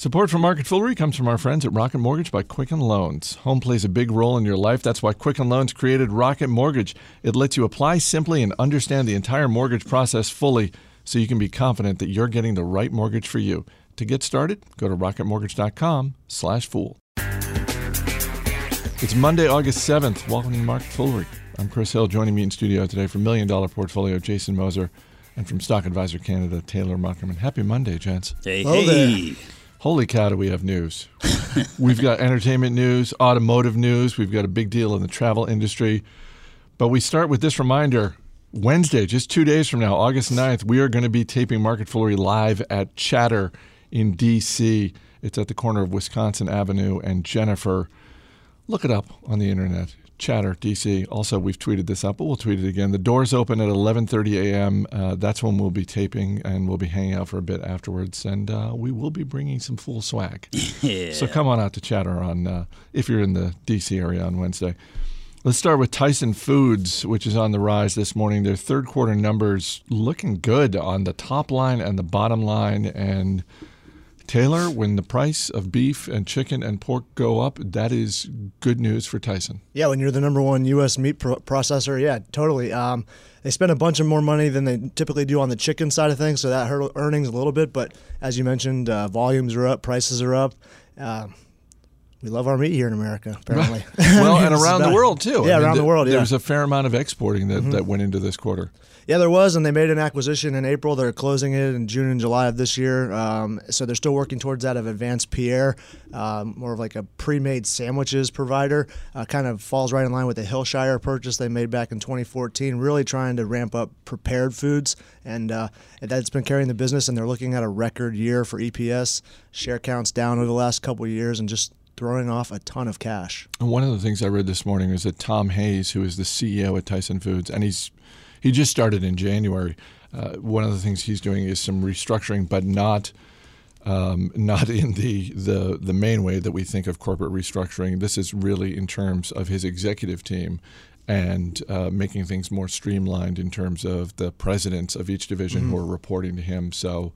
Support for Market Foolery comes from our friends at Rocket Mortgage by Quicken Loans. Home plays a big role in your life. That's why Quicken Loans created Rocket Mortgage. It lets you apply simply and understand the entire mortgage process fully so you can be confident that you're getting the right mortgage for you. To get started, go to rocketmortgage.com slash fool. It's Monday, August 7th. Welcome to Market Foolery. I'm Chris Hill. Joining me in studio today from Million Dollar Portfolio, Jason Moser, and from Stock Advisor Canada, Taylor Muckerman. Happy Monday, gents. Hey, Hello hey. Holy cow, do we have news? We've got entertainment news, automotive news. We've got a big deal in the travel industry. But we start with this reminder Wednesday, just two days from now, August 9th, we are going to be taping Market Foolery live at Chatter in D.C. It's at the corner of Wisconsin Avenue and Jenifer. Look it up on the internet. Chatter, DC. Also, we've tweeted this up, but we'll tweet it again. The doors open at 11:30 a.m. Uh, that's when we'll be taping, and we'll be hanging out for a bit afterwards. And uh, we will be bringing some Fool swag. Yeah. So come on out to Chatter on uh, if you're in the DC area on Wednesday. Let's start with Tyson Foods, which is on the rise this morning. Their third quarter numbers looking good on the top line and the bottom line. And Taylor, when the price of beef and chicken and pork go up, that is good news for Tyson. Yeah, when you're the number one U.S. meat pro- processor, yeah, totally. Um, they spend a bunch of more money than they typically do on the chicken side of things, so that hurt earnings a little bit. But as you mentioned, uh, volumes are up, prices are up. Uh, we love our meat here in America, apparently. Well, and around the world too. Yeah, around the th- world, yeah. Mm-hmm. was a fair amount of exporting that, that went into this quarter. Yeah, there was, and they made an acquisition in April. They're closing it in June and July of this year. Um, so they're still working towards that of AdvancePierre, um, more of like a pre-made sandwiches provider. Uh, kind of falls right in line with the Hillshire purchase they made back in 2014. Really trying to ramp up prepared foods, and uh, that's been carrying the business. And they're looking at a record year for EPS. Share counts down over the last couple of years, and just throwing off a ton of cash. And one of the things I read this morning is that Tom Hayes, who is the CEO at Tyson Foods, and he's he just started in January. Uh, one of the things he's doing is some restructuring, but not um, not in the, the the main way that we think of corporate restructuring. This is really in terms of his executive team and uh, making things more streamlined in terms of the presidents of each division who are reporting to him. So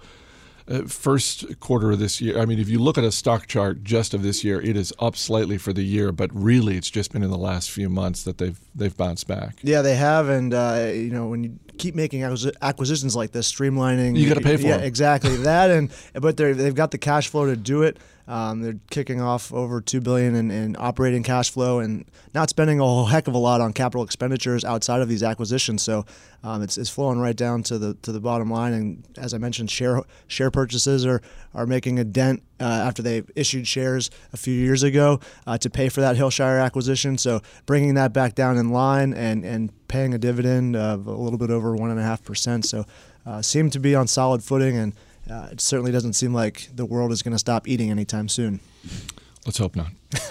uh, first quarter of this year, I mean, if you look at a stock chart just of this year, it is up slightly for the year, but really it's just been in the last few months that they've they've bounced back. Yeah, they have, and uh, you know when you keep making acquisitions like this, streamlining, You gotta pay for yeah, 'em. exactly that, and but they they've got the cash flow to do it. Um, they're kicking off over two billion in, in operating cash flow and not spending a whole heck of a lot on capital expenditures outside of these acquisitions. So um, it's, it's flowing right down to the to the bottom line. And as I mentioned, share share purchases are are making a dent uh, after they issued shares a few years ago uh, to pay for that Hillshire acquisition. So bringing that back down in line and and paying a dividend of a little bit over one and a half percent. So uh, seem to be on solid footing and. Uh, it certainly doesn't seem like the world is going to stop eating anytime soon. Let's hope not.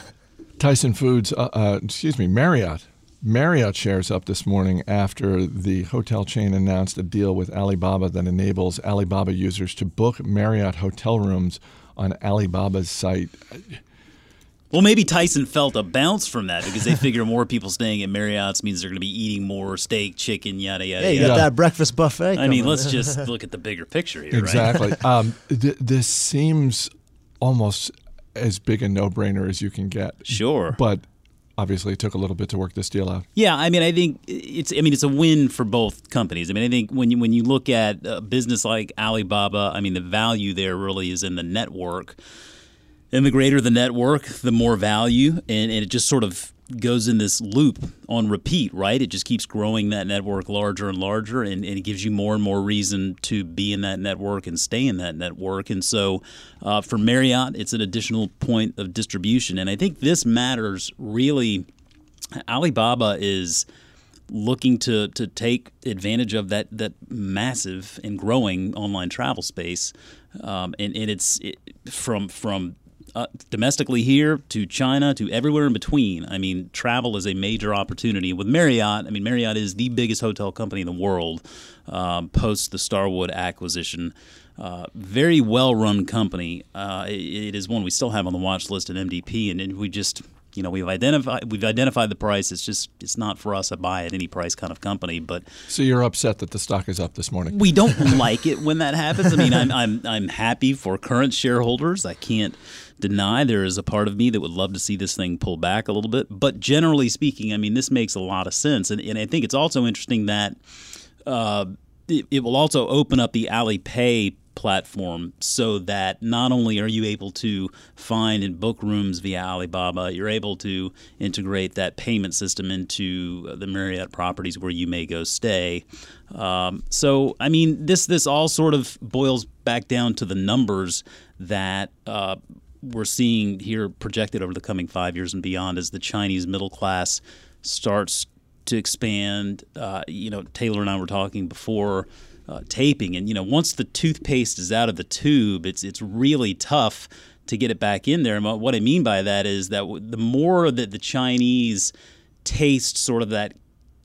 Tyson Foods, uh, uh, excuse me, Marriott. Marriott shares up this morning after the hotel chain announced a deal with Alibaba that enables Alibaba users to book Marriott hotel rooms on Alibaba's site. Well, maybe Tyson felt a bounce from that because they figure more people staying at Marriott's means they're going to be eating more steak, chicken, yada yada. Hey, you yada. got that breakfast buffet. I mean, let's just look at the bigger picture here, right? Exactly. um, th- this seems almost as big a no-brainer as you can get. Sure. But obviously, it took a little bit to work this deal out. Yeah, I mean, I think it's. I mean, it's a win for both companies. I mean, I think when you when you look at a business like Alibaba, I mean, the value there really is in the network, and the greater the network, the more value, and, and it just sort of goes in this loop on repeat, right? It just keeps growing that network larger and larger, and, and it gives you more and more reason to be in that network and stay in that network. And so, uh, for Marriott, it's an additional point of distribution, and I think this matters really. Alibaba is looking to to take advantage of that that massive and growing online travel space, um, and and it's it, from from uh, domestically here to China to everywhere in between. I mean, travel is a major opportunity. With Marriott, I mean, Marriott is the biggest hotel company in the world um, post the Starwood acquisition. Uh, very well run company. Uh, it, it is one we still have on the watch list at MDP, and, and we just you know we've identified we've identified the price. It's just it's not for us a buy at any price kind of company. But so you're upset that the stock is up this morning. We don't like it when that happens. I mean, I'm I'm I'm happy for current shareholders. I can't deny there is a part of me that would love to see this thing pull back a little bit. But generally speaking, I mean, this makes a lot of sense, and and I think it's also interesting that. Uh, it, it will also open up the Alipay platform so that not only are you able to find and book rooms via Alibaba, you're able to integrate that payment system into the Marriott properties where you may go stay. Um, so, I mean, this this all sort of boils back down to the numbers that. Uh, we're seeing here projected over the coming five years and beyond as the Chinese middle class starts to expand. Uh, you know, Taylor and I were talking before uh, taping, and you know, once the toothpaste is out of the tube, it's it's really tough to get it back in there. And what I mean by that is that the more that the Chinese taste sort of that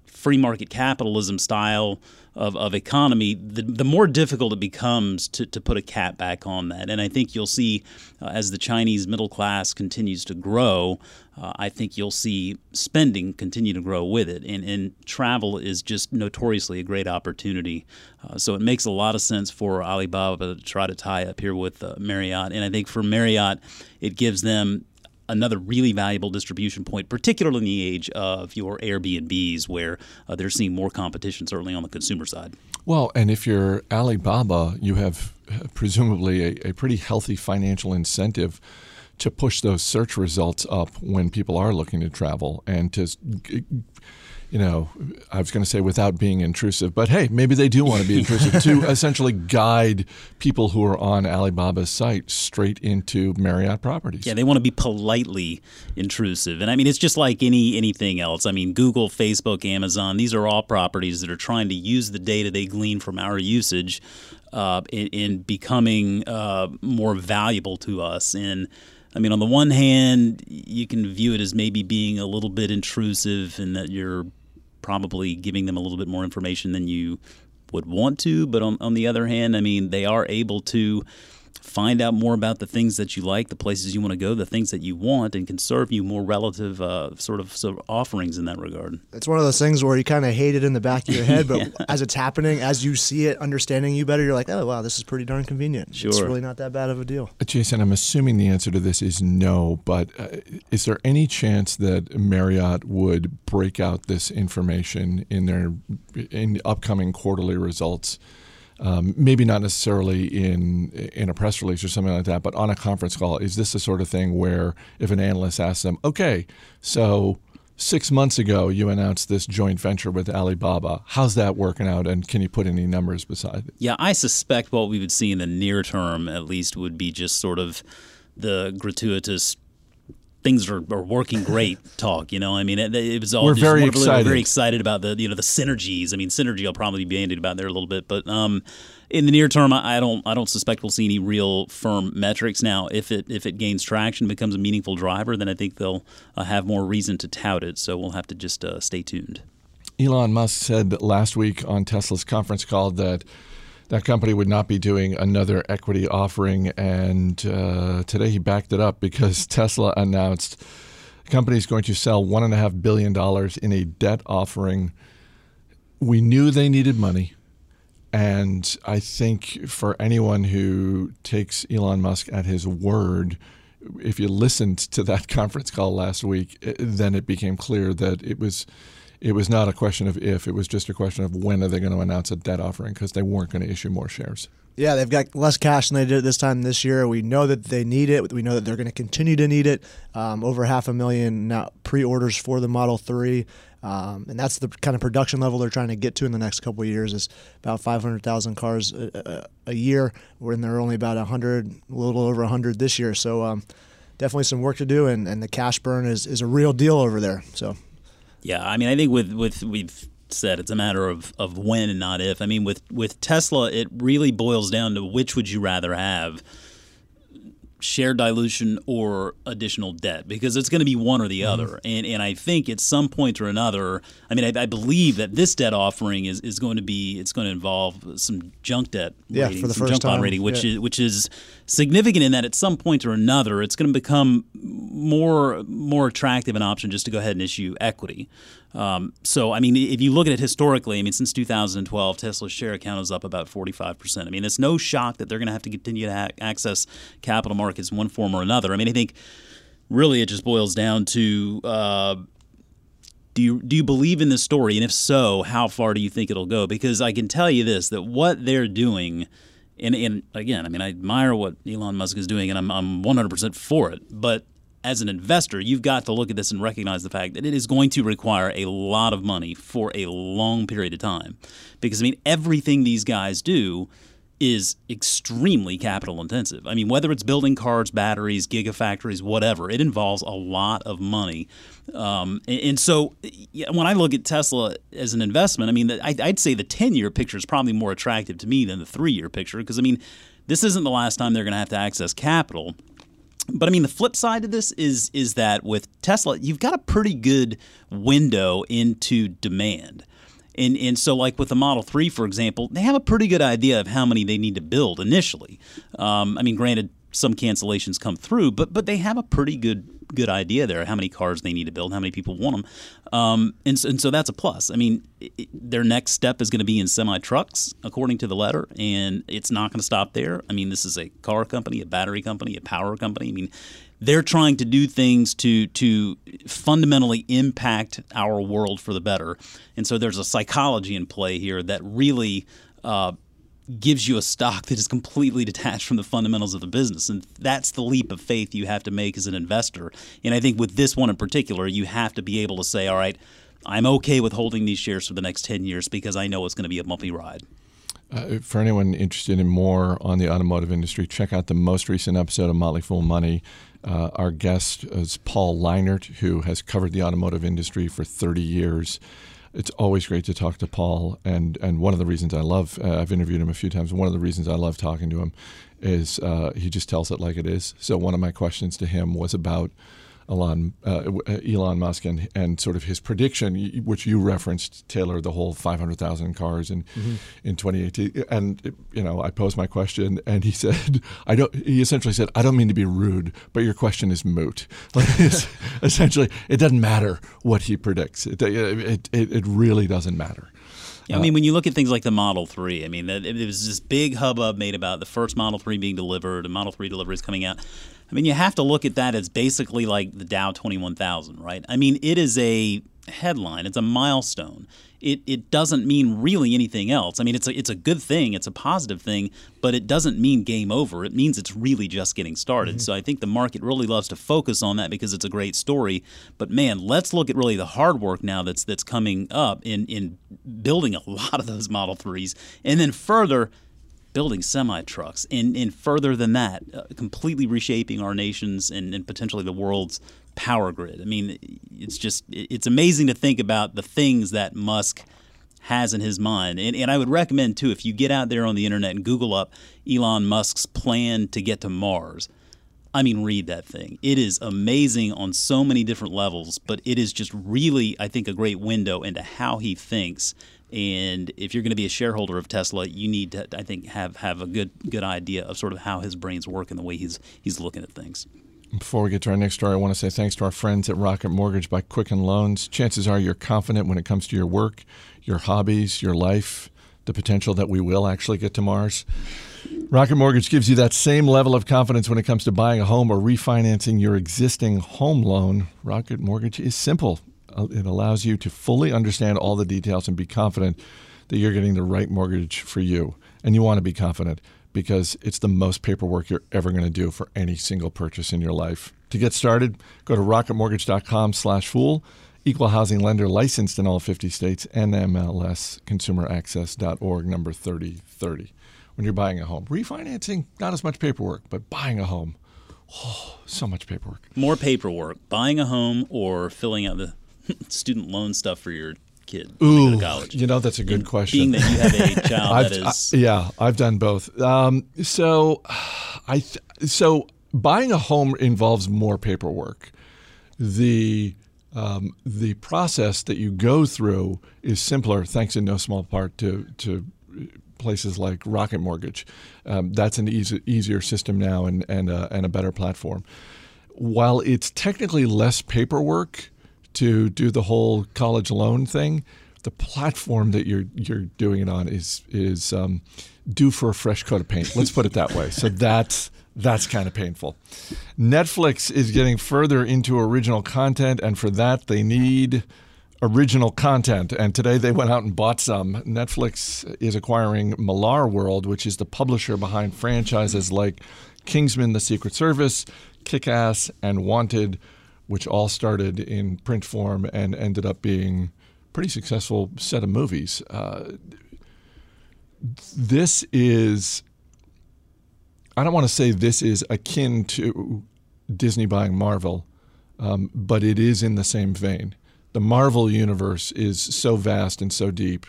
free market capitalism style of, of economy, the, the more difficult it becomes to, to put a cap back on that. And I think you'll see uh, as the Chinese middle class continues to grow, uh, I think you'll see spending continue to grow with it. And, and travel is just notoriously a great opportunity. Uh, so it makes a lot of sense for Alibaba to try to tie up here with uh, Marriott. And I think for Marriott, it gives them another really valuable distribution point, particularly in the age of your Airbnbs, where uh, they're seeing more competition, certainly on the consumer side. Well, and if you're Alibaba, you have uh, presumably a, a pretty healthy financial incentive to push those search results up when people are looking to travel and to you know, I was going to say without being intrusive, but hey, maybe they do want to be intrusive to essentially guide people who are on Alibaba's site straight into Marriott properties. Yeah, they want to be politely intrusive. And I mean, it's just like any anything else. I mean, Google, Facebook, Amazon, these are all properties that are trying to use the data they glean from our usage uh, in, in, becoming uh, more valuable to us. And I mean, on the one hand, you can view it as maybe being a little bit intrusive and that you're probably giving them a little bit more information than you would want to. But on, on the other hand, I mean, they are able to find out more about the things that you like, the places you want to go, the things that you want, and can serve you more relative uh, sort, of, sort of offerings in that regard. It's one of those things where you kind of hate it in the back of your head, but yeah. as it's happening, as you see it, understanding you better, you're like, oh wow, this is pretty darn convenient. Sure. It's really not that bad of a deal. Jason, I'm assuming the answer to this is no, but uh, is there any chance that Marriott would break out this information in their in upcoming quarterly results? Um, maybe not necessarily in in a press release or something like that, but on a conference call, is this the sort of thing where if an analyst asks them, okay, so six months ago you announced this joint venture with Alibaba, how's that working out, and can you put any numbers beside it? Yeah, I suspect what we would see in the near term, at least, would be just sort of the gratuitous things are, are working great talk. You know, I mean, it, it was all we're very excited. We're very excited about the you know the synergies. I mean, synergy I'll probably be bandied about there a little bit, but um, in the near term, I don't I don't suspect we'll see any real firm metrics. Now, if it if it gains traction, becomes a meaningful driver, then I think they'll uh, have more reason to tout it. So we'll have to just uh, stay tuned. Elon Musk said last week on Tesla's conference call that that company would not be doing another equity offering. And uh, today he backed it up because Tesla announced the company is going to sell $1.5 billion in a debt offering. We knew they needed money. And I think for anyone who takes Elon Musk at his word, if you listened to that conference call last week, then it became clear that it was it was not a question of if, it was just a question of when are they going to announce a debt offering because they weren't going to issue more shares. Yeah, they've got less cash than they did this time this year. We know that they need it. We know that they're going to continue to need it. Um, over half a million now pre-orders for the Model 3. Um, and that's the kind of production level they're trying to get to in the next couple of years is about 500,000 cars a, a, a, year when they're only about 100, a little over 100 this year. So um, definitely some work to do, and, and the cash burn is, is a real deal over there. So yeah, I mean, I think with with we've said it's a matter of, of when and not if. I mean, with with Tesla, it really boils down to which would you rather have share dilution or additional debt because it's going to be one or the mm-hmm. other. And and I think at some point or another, I mean, I, I, believe that this debt offering is, is going to be it's going to involve some junk debt yeah, rating, some junk bond rating, which yeah. is which is significant in that at some point or another, it's going to become more more attractive an option just to go ahead and issue equity. Um, so, I mean, if you look at it historically, I mean, since 2012, Tesla's share account is up about 45%. I mean, it's no shock that they're going to have to continue to ha- access capital markets in one form or another. I mean, I think really it just boils down to uh, do you do you believe in this story, and if so, how far do you think it'll go? Because I can tell you this: that what they're doing. And, and again, I mean, I admire what Elon Musk is doing, and I'm, I'm 100% for it. But as an investor, you've got to look at this and recognize the fact that it is going to require a lot of money for a long period of time. Because, I mean, everything these guys do is extremely capital intensive. I mean, whether it's building cars, batteries, gigafactories, whatever, it involves a lot of money. Um, and, and, so when I look at Tesla as an investment, I mean, I'd say the 10 year picture is probably more attractive to me than the three year picture because, I mean, this isn't the last time they're going to have to access capital. But I mean, the flip side of this is is that with Tesla, you've got a pretty good window into demand. And, and so, like with the Model 3, for example, they have a pretty good idea of how many they need to build initially. Um, I mean, granted, some cancellations come through, but but they have a pretty good good idea there how many cars they need to build, how many people want them, um, and, and so that's a plus. I mean, it, their next step is going to be in semi trucks, according to the letter, and it's not going to stop there. I mean, this is a car company, a battery company, a power company. I mean, they're trying to do things to to fundamentally impact our world for the better, and so there's a psychology in play here that really. Uh, gives you a stock that is completely detached from the fundamentals of the business. And that's the leap of faith you have to make as an investor. And I think with this one in particular, you have to be able to say, all right, I'm okay with holding these shares for the next 10 years because I know it's going to be a bumpy ride. Uh, for anyone interested in more on the automotive industry, check out the most recent episode of Motley Fool Money. Uh, our guest is Paul Lienert, who has covered the automotive industry for 30 years it's always great to talk to Paul. And, and one of the reasons I love, uh, I've interviewed him a few times, one of the reasons I love talking to him is uh, he just tells it like it is. So one of my questions to him was about Elon, uh, uh, Elon Musk and, and sort of his prediction, which you referenced, Taylor, the whole 500,000 cars in mm-hmm. in 2018. And you know, I posed my question, and he said, "I don't." He essentially said, "I don't mean to be rude, but your question is moot." Like essentially, it doesn't matter what he predicts. It it, it, it really doesn't matter. Yeah, I mean, when you look at things like the Model 3, I mean, it was this big hubbub made about the first Model 3 being delivered, and Model 3 deliveries coming out. I mean, you have to look at that as basically like the Dow 21,000, right? I mean, it is a headline, it's a milestone. It, it doesn't mean really anything else. I mean, it's a, it's a good thing, it's a positive thing, but it doesn't mean game over. It means it's really just getting started. Mm-hmm. So I think the market really loves to focus on that because it's a great story. But man, let's look at really the hard work now that's that's coming up in in building a lot of those Model 3s. And then further, building semi trucks, and, and further than that, uh, completely reshaping our nation's and, and potentially the world's power grid. I mean, it's just it's amazing to think about the things that Musk has in his mind. And, and I would recommend too if you get out there on the internet and Google up Elon Musk's plan to get to Mars. I mean, read that thing. It is amazing on so many different levels, but it is just really, I think, a great window into how he thinks and if you're going to be a shareholder of Tesla, you need to, I think, have have a good good idea of sort of how his brains work and the way he's he's looking at things. Before we get to our next story, I want to say thanks to our friends at Rocket Mortgage by Quicken Loans. Chances are you're confident when it comes to your work, your hobbies, your life, the potential that we will actually get to Mars. Rocket Mortgage gives you that same level of confidence when it comes to buying a home or refinancing your existing home loan. Rocket Mortgage is simple. It allows you to fully understand all the details and be confident that you're getting the right mortgage for you. And you want to be confident because it's the most paperwork you're ever going to do for any single purchase in your life. To get started, go to rocketmortgage.com/fool. Equal housing lender licensed in all 50 states. NMLS consumeraccess.org number 3030. When you're buying a home, refinancing not as much paperwork, but buying a home, oh, so much paperwork. More paperwork, buying a home or filling out the student loan stuff for your kid Ooh, to college? You know, that's a good and question. Being that you have a child that is, I, yeah, I've done both. Um, so, I th- so buying a home involves more paperwork. The um, the process that you go through is simpler, thanks in no small part to to places like Rocket Mortgage. Um, that's an easy, easier system now and and, uh, and a better platform while it's technically less paperwork to do the whole college loan thing, the platform that you're you're doing it on is is um, due for a fresh coat of paint. Let's put it that way. So that's that's kind of painful. Netflix is getting further into original content, and for that they need original content. And today they went out and bought some. Netflix is acquiring Millarworld, which is the publisher behind franchises like Kingsman: The Secret Service, Kick Ass, and Wanted, which all started in print form and ended up being pretty successful set of movies. Uh, this is, I don't want to say this is akin to Disney buying Marvel, um, but it is in the same vein. The Marvel universe is so vast and so deep.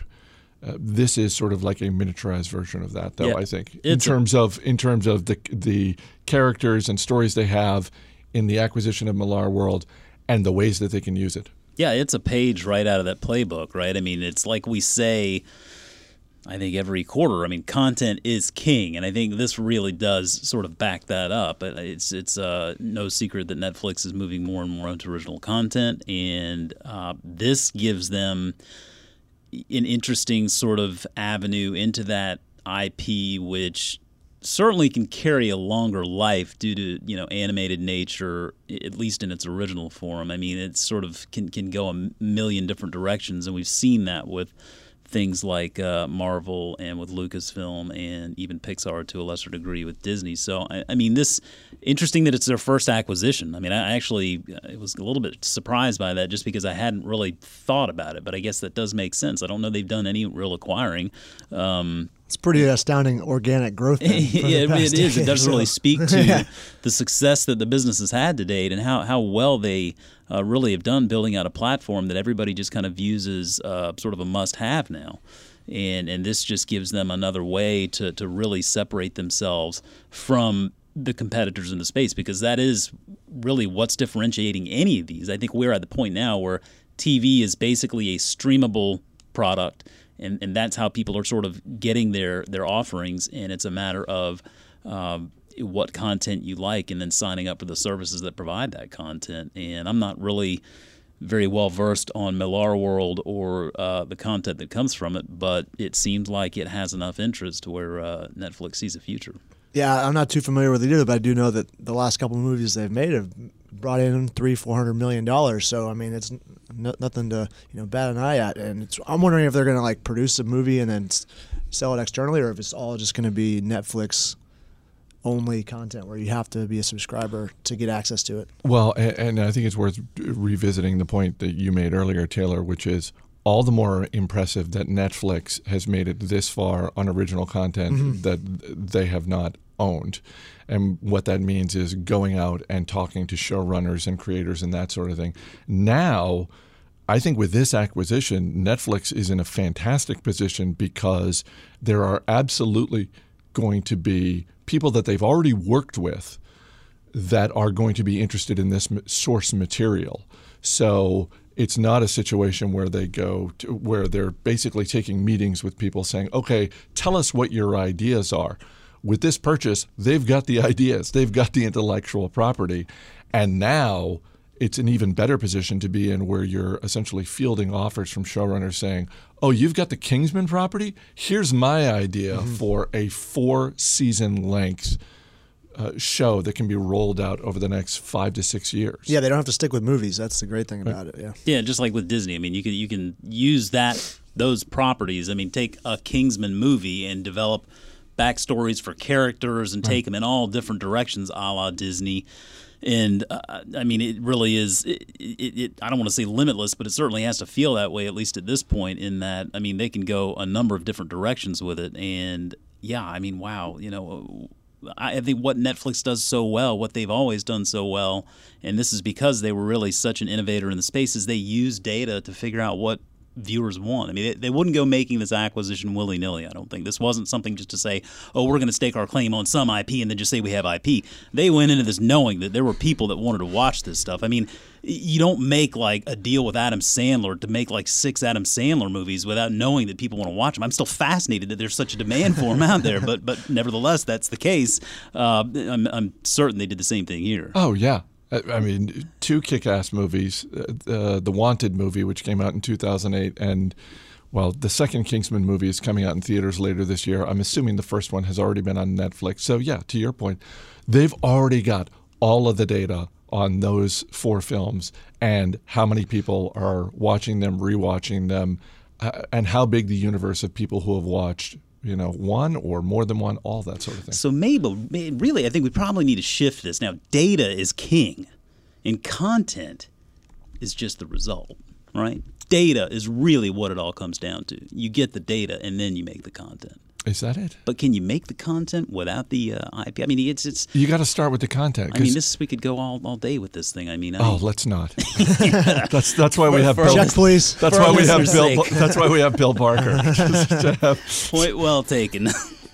Uh, this is sort of like a miniaturized version of that, though. Yeah, I think in it's a- terms of in terms of the the characters and stories they have in the acquisition of Millarworld and the ways that they can use it. Yeah, it's a page right out of that playbook, right? I mean, it's like we say, I think every quarter. I mean, content is king, and I think this really does sort of back that up. It's it's uh, no secret that Netflix is moving more and more into original content, and uh, this gives them an interesting sort of avenue into that IP, which certainly can carry a longer life due to you know animated nature, at least in its original form. I mean, it sort of can can go a million different directions, and we've seen that with things like uh, Marvel and with Lucasfilm and even Pixar to a lesser degree with Disney. So I, I mean, this interesting that it's their first acquisition. I mean, I actually I was a little bit surprised by that just because I hadn't really thought about it, but I guess that does make sense. I don't know they've done any real acquiring. Um, It's pretty astounding organic growth. then for the yeah, it, is. It does really speak to the success that the business has had to date and how, how well they uh, really have done building out a platform that everybody just kind of views as uh, sort of a must have now. And, and this just gives them another way to, to really separate themselves from the competitors in the space because that is really what's differentiating any of these. I think we're at the point now where TV is basically a streamable product, and, and that's how people are sort of getting their their offerings. And it's a matter of um, what content you like, and then signing up for the services that provide that content. And I'm not really very well versed on Millarworld or uh, the content that comes from it, but it seems like it has enough interest to where uh, Netflix sees a future. Yeah, I'm not too familiar with it either, but I do know that the last couple of movies they've made have brought in three, four hundred million dollars. So I mean, it's n- nothing to you know bat an eye at. And it's, I'm wondering if they're going to like produce a movie and then s- sell it externally, or if it's all just going to be Netflix only content where you have to be a subscriber to get access to it. Well, and, and I think it's worth revisiting the point that you made earlier, Taylor, which is all the more impressive that Netflix has made it this far on original content mm-hmm. that they have not owned. And what that means is going out and talking to showrunners and creators and that sort of thing. Now, I think with this acquisition, Netflix is in a fantastic position because there are absolutely going to be people that they've already worked with that are going to be interested in this source material. So it's not a situation where they go to, where they're basically taking meetings with people saying, "Okay, tell us what your ideas are." With this purchase, they've got the ideas, they've got the intellectual property, and now it's an even better position to be in where you're essentially fielding offers from showrunners saying, "Oh, you've got the Kingsman property? Here's my idea for a four season length uh, show that can be rolled out over the next five to six years. Yeah, they don't have to stick with movies. That's the great thing about it. Yeah. Yeah, just like with Disney. I mean, you can you can use that those properties. I mean, take a Kingsman movie and develop backstories for characters and take them in all different directions, a la Disney. And uh, I mean, it really is. It, it, it, I don't want to say limitless, but it certainly has to feel that way, at least at this point. In that, I mean, they can go a number of different directions with it. And yeah, I mean, wow, you know, I I think what Netflix does so well, what they've always done so well, and this is because they were really such an innovator in the space, is they use data to figure out what viewers want. I mean, they, they wouldn't go making this acquisition willy nilly. I don't think this wasn't something just to say, oh, we're going to stake our claim on some IP and then just say we have IP. They went into this knowing that there were people that wanted to watch this stuff. I mean, you don't make like a deal with Adam Sandler to make like six Adam Sandler movies without knowing that people want to watch them. I'm still fascinated that there's such a demand for them out there, but but nevertheless, that's the case. Uh, I'm, I'm certain they did the same thing here. Oh yeah, I mean, two kick-ass movies. Uh, uh, the Wanted movie, which came out in 2008, and well, the second Kingsman movie is coming out in theaters later this year. I'm assuming the first one has already been on Netflix. So yeah, to your point, they've already got all of the data on those four films and how many people are watching them, rewatching them, uh, and how big the universe of people who have watched you know, one or more than one, all that sort of thing. So Mabel, really, I think we probably need to shift this. Now, data is king, and content is just the result, right? Data is really what it all comes down to. You get the data, and then you make the content. Is that it? But can you make the content without the uh, IP? I mean, it's it's. You got to start with the content. I mean, this we could go all, all day with this thing. I mean, I oh, mean, let's not. that's that's why we have Bill. Check, please. That's why we have Bill. sake. That's why we have Bill Barker. Just to have point well taken.